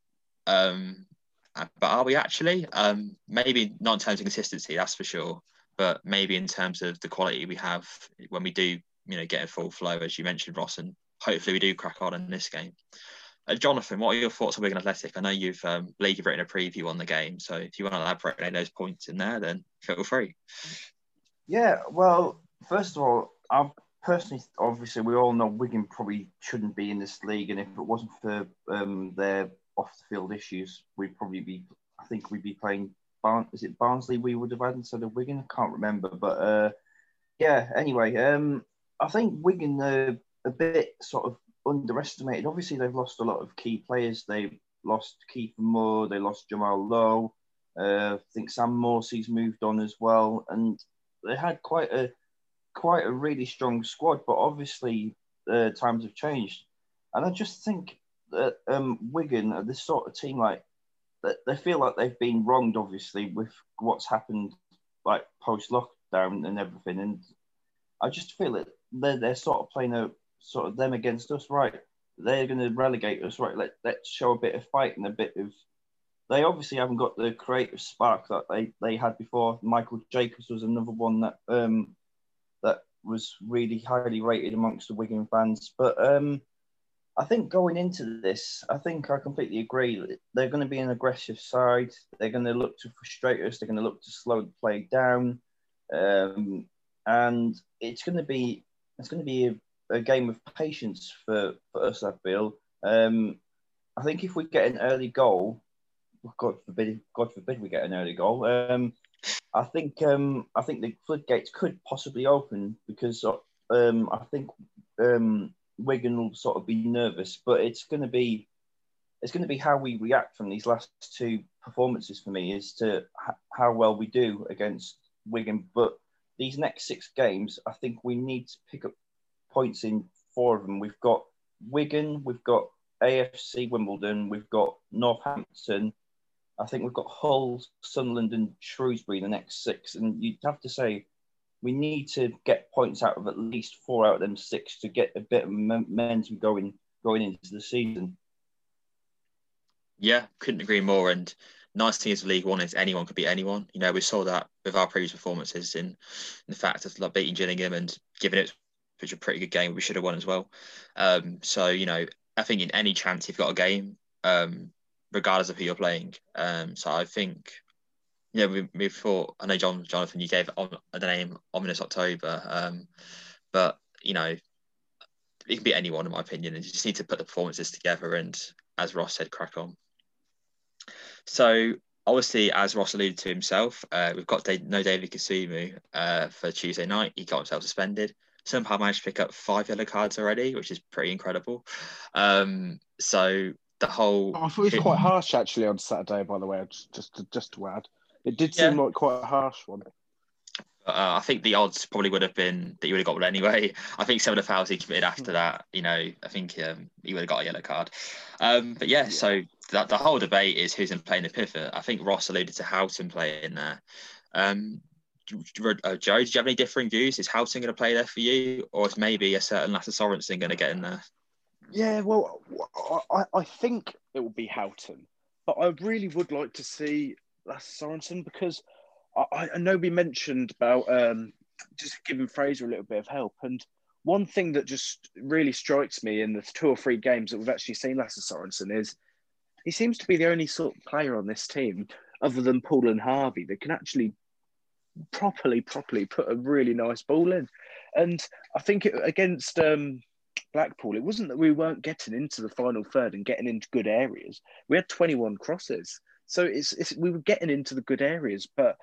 Um, but are we actually? Um, maybe not in terms of consistency, that's for sure. But maybe in terms of the quality we have when we do, you know, get a full flow, as you mentioned, Ross, and hopefully we do crack on in this game. Uh, Jonathan, what are your thoughts on Wigan Athletic? I know you've um, you've written a preview on the game, so if you want to elaborate on those points in there, then feel free. Yeah, well, first of all, I personally, obviously, we all know Wigan probably shouldn't be in this league, and if it wasn't for um, their off the field issues, we'd probably be. I think we'd be playing. Barn, is it Barnsley we would have had instead of Wigan? I can't remember, but uh, yeah. Anyway, um, I think Wigan are a bit sort of underestimated. Obviously, they've lost a lot of key players. They lost Kieffer Moore. They lost Jamal Lowe. Uh, I think Sam Morsy's moved on as well, and they had quite a quite a really strong squad, but obviously uh, times have changed, and I just think that um, Wigan are this sort of team like that they feel like they've been wronged, obviously with what's happened like post lockdown and everything, and I just feel that they're, they're sort of playing a sort of them against us, right? They're going to relegate us, right? Let let's show a bit of fight and a bit of they obviously haven't got the creative spark that they, they had before. Michael Jacobs was another one that um, that was really highly rated amongst the Wigan fans. But um, I think going into this, I think I completely agree. They're going to be an aggressive side. They're going to look to frustrate us. They're going to look to slow the play down, um, and it's going to be it's going to be a, a game of patience for, for us. I feel. Um, I think if we get an early goal, God forbid, God forbid we get an early goal. Um, I think um, I think the floodgates could possibly open because um, I think um, Wigan will sort of be nervous, but it's going to be it's going to be how we react from these last two performances for me is to how well we do against Wigan. But these next six games, I think we need to pick up points in four of them. We've got Wigan, we've got AFC Wimbledon, we've got Northampton, I think we've got Hull, Sunderland, and Shrewsbury the next six, and you'd have to say we need to get points out of at least four out of them six to get a bit of momentum going going into the season. Yeah, couldn't agree more. And nice thing is League One is anyone could beat anyone. You know, we saw that with our previous performances in, in the fact of like beating Gillingham and giving it which a pretty good game we should have won as well. Um, so you know, I think in any chance you've got a game, um, regardless of who you're playing. Um, so I think, yeah, we, we thought I know John Jonathan, you gave the name Ominous October, um, but you know, it can be anyone in my opinion, and you just need to put the performances together and, as Ross said, crack on. So obviously, as Ross alluded to himself, uh, we've got no David Kasumu uh, for Tuesday night. He got himself suspended somehow managed to pick up five yellow cards already, which is pretty incredible. Um, so the whole. Oh, I thought it was (laughs) quite harsh actually on Saturday. By the way, just just just to add, it did seem yeah. like quite a harsh one. Uh, I think the odds probably would have been that you would have got one anyway. I think some of the fouls he committed after that, you know, I think um, he would have got a yellow card. Um, but yeah, yeah. so that, the whole debate is who's in playing the pivot. I think Ross alluded to Houghton playing there. Um, uh, Joe, did you have any differing views? Is Houghton going to play there for you, or is maybe a certain Lasse Sorensen going to get in there? Yeah, well, I, I think it will be Houghton, but I really would like to see Lasse Sorensen because I, I know we mentioned about um, just giving Fraser a little bit of help, and one thing that just really strikes me in the two or three games that we've actually seen Lasse Sorensen is he seems to be the only sort of player on this team, other than Paul and Harvey, that can actually properly, properly put a really nice ball in. And I think it, against um, Blackpool, it wasn't that we weren't getting into the final third and getting into good areas. We had 21 crosses. So it's, it's we were getting into the good areas, but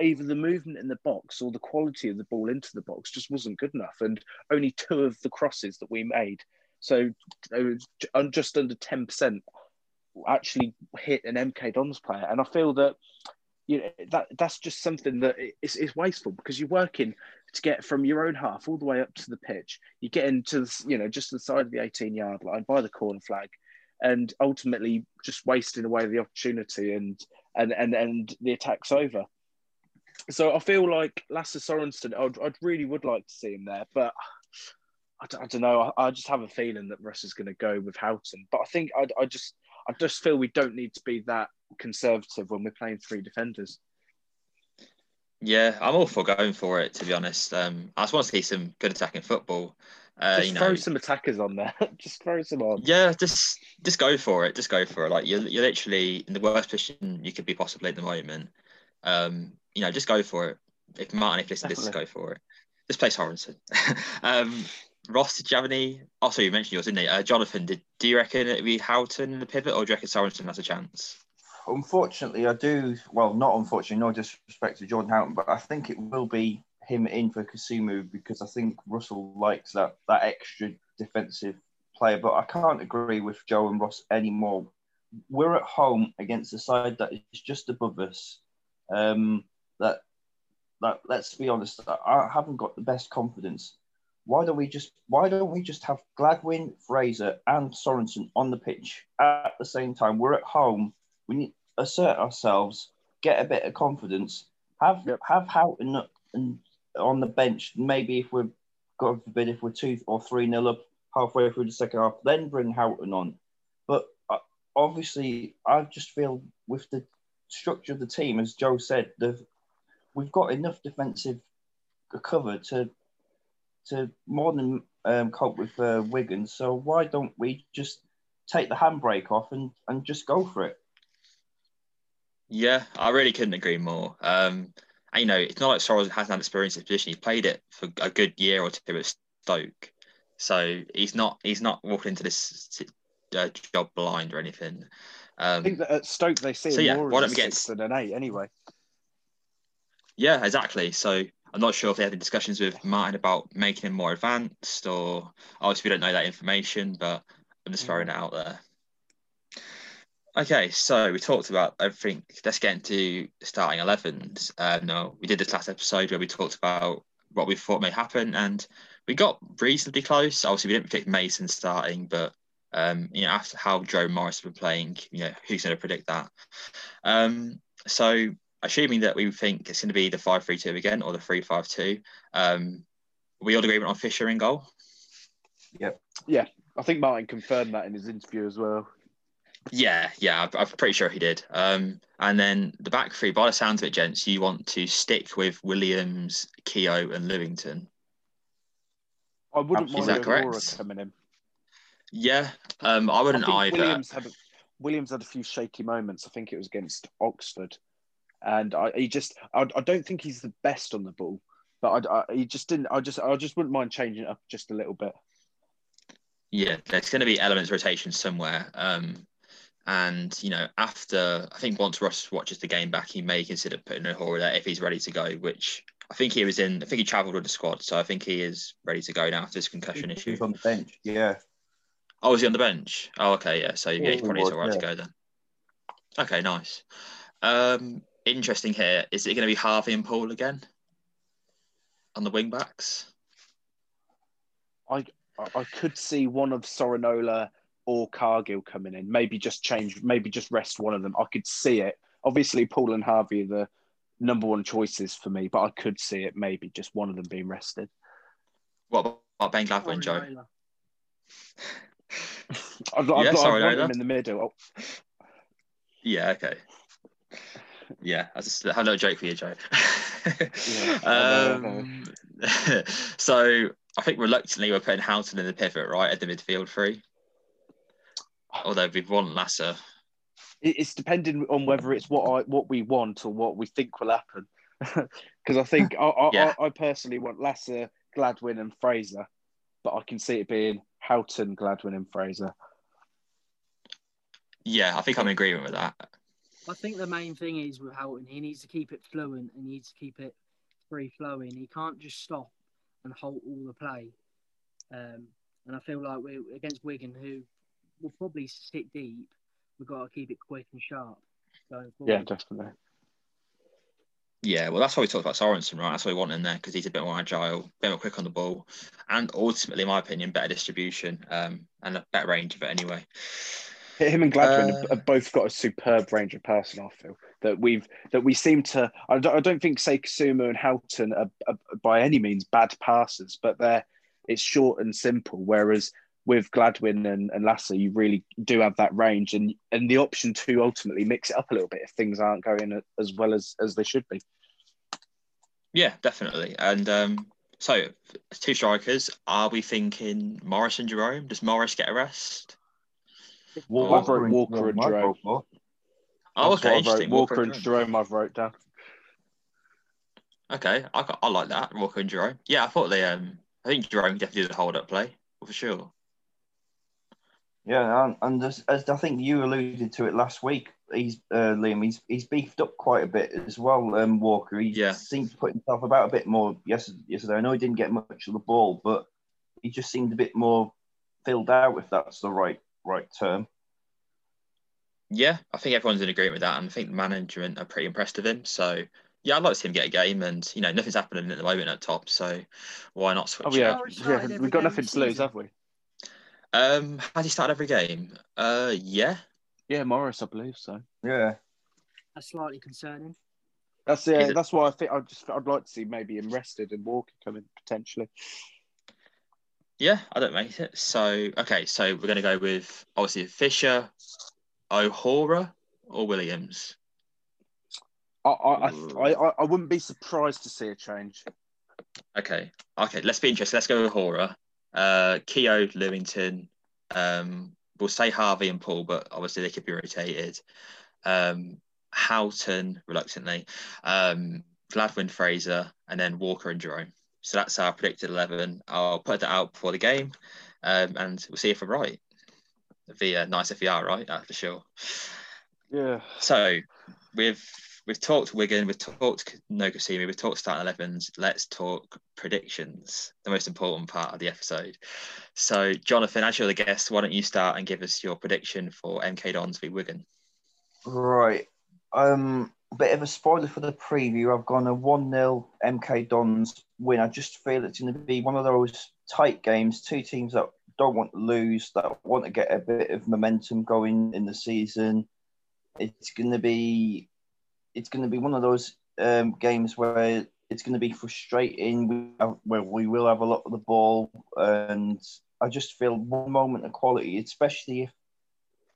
either the movement in the box or the quality of the ball into the box just wasn't good enough. And only two of the crosses that we made, so just under 10%, actually hit an MK Dons player. And I feel that you know that that's just something that is, is wasteful because you're working to get from your own half all the way up to the pitch. You get into the, you know just the side of the 18 yard line by the corner flag, and ultimately just wasting away the opportunity and and and and the attack's over. So I feel like Lasse Sorensen, I'd, I'd really would like to see him there, but I, don't know. I, I, just have a feeling that Russ is going to go with Houghton, but I think I, I just I just feel we don't need to be that conservative when we're playing three defenders. Yeah, I'm all for going for it. To be honest, um, I just want to see some good attacking football. Uh, just you know, throw some attackers on there. (laughs) just throw some on. Yeah, just just go for it. Just go for it. Like you're you're literally in the worst position you could be possibly at the moment. Um, you know, just go for it. If Martin, if you listen, just go for it. Just play Sorensen. (laughs) um, Ross, did you have any? Also, you mentioned yours, didn't you? Uh, Jonathan, did do you reckon it'd be Houghton in the pivot, or do you reckon Sorensen has a chance? Unfortunately, I do. Well, not unfortunately, no disrespect to Jordan Houghton, but I think it will be him in for Kasumu because I think Russell likes that that extra defensive player. But I can't agree with Joe and Ross anymore. We're at home against a side that is just above us. Um, that that let's be honest, I haven't got the best confidence. Why don't we just why don't we just have Gladwin, Fraser, and Sorensen on the pitch at the same time? We're at home we need assert ourselves, get a bit of confidence, have yep. have Houghton on the bench. Maybe if we're God forbid if we're two or three nil up halfway through the second half, then bring Houghton on. But uh, obviously, I just feel with the structure of the team, as Joe said, the, we've got enough defensive cover to to more than um, cope with uh, Wigan. So why don't we just take the handbrake off and, and just go for it? Yeah, I really couldn't agree more. Um, and, you know, it's not like Soros hasn't had experience in this position. He played it for a good year or two at Stoke, so he's not he's not walking into this uh, job blind or anything. Um, I think that at Stoke they see so, yeah, more why don't we get than an eight anyway. Yeah, exactly. So I'm not sure if they had any discussions with Martin about making him more advanced, or obviously we don't know that information, but I'm just throwing mm. it out there. Okay, so we talked about everything. Let's get into starting 11s. Uh, no, we did this last episode where we talked about what we thought may happen, and we got reasonably close. Obviously, we didn't predict Mason starting, but um, you know, after how Joe Morris been playing, you know, who's going to predict that? Um, so, assuming that we think it's going to be the five-three-two again or the three-five-two, um, we all agreement on Fisher in goal. Yep. Yeah, I think Martin confirmed that in his interview as well. Yeah, yeah, I'm, pretty sure he did. Um, and then the back three, by the sounds of it, gents, you want to stick with Williams, Keogh, and Lewington. I wouldn't mind that O'Hora coming in. Yeah, um, I wouldn't I either. Williams had Williams had a few shaky moments. I think it was against Oxford, and I he just I, I don't think he's the best on the ball, but I, I he just didn't. I just I just wouldn't mind changing it up just a little bit. Yeah, there's going to be elements rotation somewhere. Um, and you know, after I think once Ross watches the game back, he may consider putting O'Hora there if he's ready to go. Which I think he was in. I think he travelled with the squad, so I think he is ready to go now after this concussion issue. He's on the bench. Yeah. Oh, was he on the bench? Oh, okay, yeah. So yeah, Yeah, he he probably is was, all right to go then. Okay, nice. Um, interesting here. Is it going to be Harvey and Paul again on the wing backs? I I could see one of Sorinola or Cargill coming in. Maybe just change. Maybe just rest one of them. I could see it. Obviously, Paul and Harvey are the number one choices for me, but I could see it. Maybe just one of them being rested. What about Ben Gladwin, Joe? Sorinola. (laughs) I'd, I'd, Yeah, I'd want him in the middle. Oh, Yeah, okay. Yeah, I just have no joke for you, Joe. Yeah, (laughs) I know, I know. um, (laughs) so I think reluctantly we're putting Houghton in the pivot, right, at the midfield three. Although we've won Lasse. It's depending on whether it's what I what we want or what we think will happen. (laughs) Because I think I, I, Yeah. I, I personally want Lasse, Gladwin, and Fraser, but I can see it being Houghton, Gladwin, and Fraser. Yeah, I think I'm in agreement with that. I think the main thing is with Houghton, he needs to keep it fluent and he needs to keep it free flowing. He can't just stop and halt all the play. Um, and I feel like we against Wigan, who will probably sit deep, we've got to keep it quick and sharp going forward. Yeah, definitely. Yeah, well, that's why we talked about Sorensen, right? That's what we want in there because he's a bit more agile, a bit more quick on the ball, and ultimately, in my opinion, better distribution um, and a better range of it anyway. Him and Gladwin Uh, have, have both got a superb range of passing. I feel that we've that we seem to. I don't, I don't think Seikasuma and Houghton are, are by any means bad passers, but they're it's short and simple. Whereas with Gladwin and, and Lasse, you really do have that range and and the option to ultimately mix it up a little bit if things aren't going as well as as they should be. Yeah, definitely. And um, so, two strikers. Are we thinking Morris and Jerome? Does Morris get a rest? Walker, and- Walker and Jerome. Oh, That's okay. I wrote. Interesting. Walker and Jerome. I've wrote down. Okay, I, got- I like that. Walker and Jerome. Yeah, I thought they. Um, I think Jerome definitely did a hold up play for sure. Yeah, and, and as, as I think you alluded to it last week, he's uh, Liam. He's he's beefed up quite a bit as well. Um, Walker. He Yeah. seemed to put himself about a bit more yesterday. yesterday. I know he didn't get much of the ball, but he just seemed a bit more filled out, if that's the right right term. Yeah, I think everyone's in agreement with that, and I think the management are pretty impressed with him. So yeah, I'd like to see him get a game, and you know nothing's happening at the moment at top, so why not switch? Oh yeah, yeah. We've got nothing to lose, have we? Um, has he started every game? Uh, yeah. Yeah, Morris, I believe so. Yeah, That's slightly concerning. That's Is yeah. it- That's why I think I just I'd like to see maybe him rested and Walker coming potentially. Yeah, I don't make it. So okay, so we're gonna go with obviously Fisher, O'Hora, or Williams. I I, I I I wouldn't be surprised to see a change. Okay, okay, let's be interested. Let's go with O'Hora. Uh, Keogh, Lewington. Um, we'll say Harvey and Paul, but obviously they could be rotated. Um, Houghton, reluctantly. Um, Gladwin, Fraser, and then Walker and Jerome. So that's our predicted eleven. I'll put that out before the game, um, and we'll see if I'm right. It'd be uh, nice if we are right, that's for sure. Yeah. So we've we've talked Wigan, we've talked no Kasumu, we've talked starting elevens. Let's talk predictions, the most important part of the episode. So Jonathan, as you're the guest, why don't you start and give us your prediction for MK Dons v Wigan? right. Um, bit of a spoiler for the preview. I've gone a one 0 MK Dons win. I just feel it's going to be one of those tight games. Two teams that don't want to lose, that want to get a bit of momentum going in the season. It's going to be, it's going to be one of those um, games where it's going to be frustrating. We have, where we will have a lot of the ball, and I just feel one moment of quality, especially if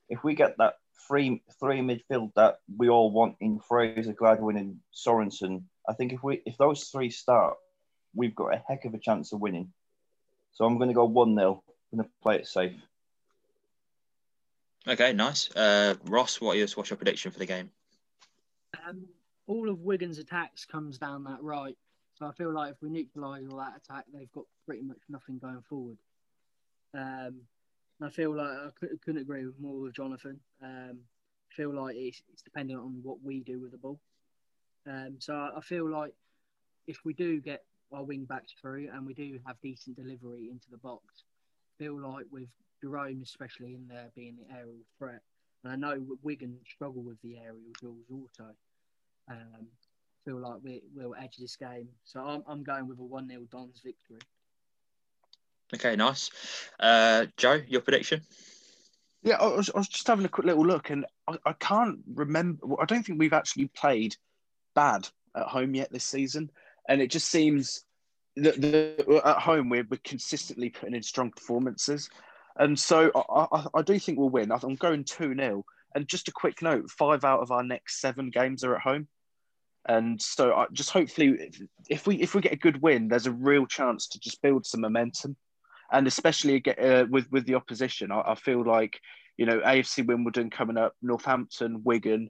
if we get that three three midfield that we all want in Fraser, Gladwin, and Sorensen, I think if we if those three start, we've got a heck of a chance of winning. So I'm going to go one 0 I'm going to play it safe. Okay, nice. Uh, Ross, what is what's your prediction for the game? Um, all of Wigan's attacks comes down that right. So I feel like if we neutralise all that attack, they've got pretty much nothing going forward. Um, I feel like I couldn't agree more with Jonathan. Um, I feel like it's, it's dependent on what we do with the ball. Um, so I feel like if we do get our wing backs through and we do have decent delivery into the box, I feel like with Jerome, especially in there being the aerial threat, and I know Wigan struggle with the aerial duels also. Um, feel like we, will edge this game. So I'm, I'm going with a 1 0 Dons victory. Okay, nice. Uh, Joe, your prediction? Yeah, I was, I was just having a quick little look, and I, I can't remember. I don't think we've actually played bad at home yet this season, and it just seems that the, at home we're, we're consistently putting in strong performances, and so I, I, I do think we'll win. I'm going two 0 and just a quick note: five out of our next seven games are at home. And so, I just hopefully, if we if we get a good win, there's a real chance to just build some momentum and especially uh, with with the opposition, I, I, feel like you know AFC Wimbledon coming up, Northampton, Wigan.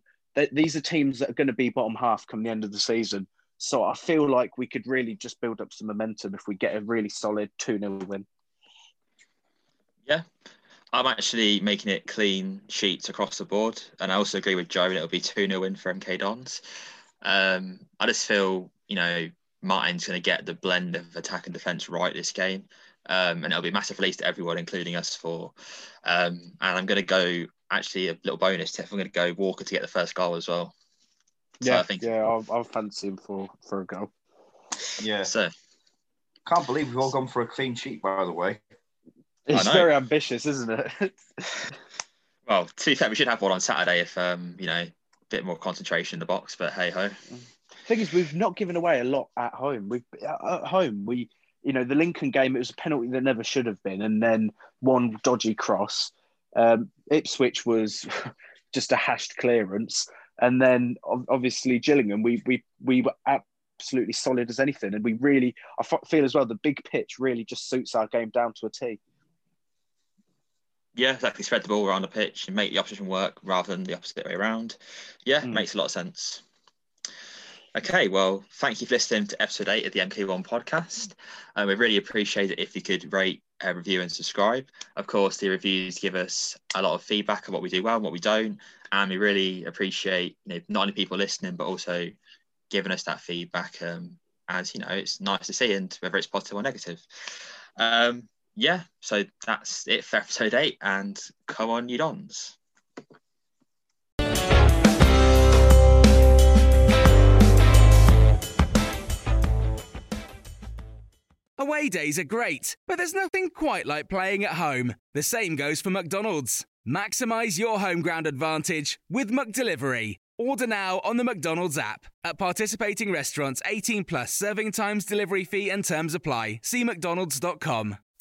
these are teams that are going to be bottom half come the end of the season. So I feel like we could really just build up some momentum if we get a really solid 2 0 win. Yeah. I'm actually making it clean sheets across the board. And I also agree with Joe, it'll be 2 0 win for MK Dons. Um, I just feel, you know, Martin's going to get the blend of attack and defence right this game um, and it'll be a massive release to everyone, including us four. Um, and I'm going to go actually a little bonus tip. I'm going to go Walker to get the first goal as well. So yeah, I think yeah, I'll, I'll fancy him for for a goal. Yeah. So can't believe we've all gone for a clean sheet. By the way, it's very ambitious, isn't it? (laughs) well, to be fair, we should have one on Saturday if um, you know, a bit more concentration in the box. But hey ho. Thing is, we've not given away a lot at home. We at home we you know, the Lincoln game, it was a penalty that never should have been, and then one dodgy cross. Um, Ipswich was (laughs) just a hashed clearance, and then obviously Gillingham, we we we were absolutely solid as anything, and we really, I feel as well, the big pitch really just suits our game down to a T. Yeah, exactly. Spread the ball around the pitch and make the opposition work rather than the opposite way around. Yeah, mm. makes a lot of sense. Okay, well, thank you for listening to episode eight of the MK1 podcast. Um, we really appreciate it if you could rate, uh, review, and subscribe. Of course, the reviews give us a lot of feedback on what we do well and what we don't. And we really appreciate you know, not only people listening, but also giving us that feedback. Um, as you know, it's nice to see, and whether it's positive or negative. Um, yeah, so that's it for episode eight, and come on, you dons. Away days are great, but there's nothing quite like playing at home. The same goes for McDonald's. Maximize your home ground advantage with McDelivery. Order now on the McDonald's app. At participating restaurants, 18 plus serving times, delivery fee, and terms apply. See McDonald's.com.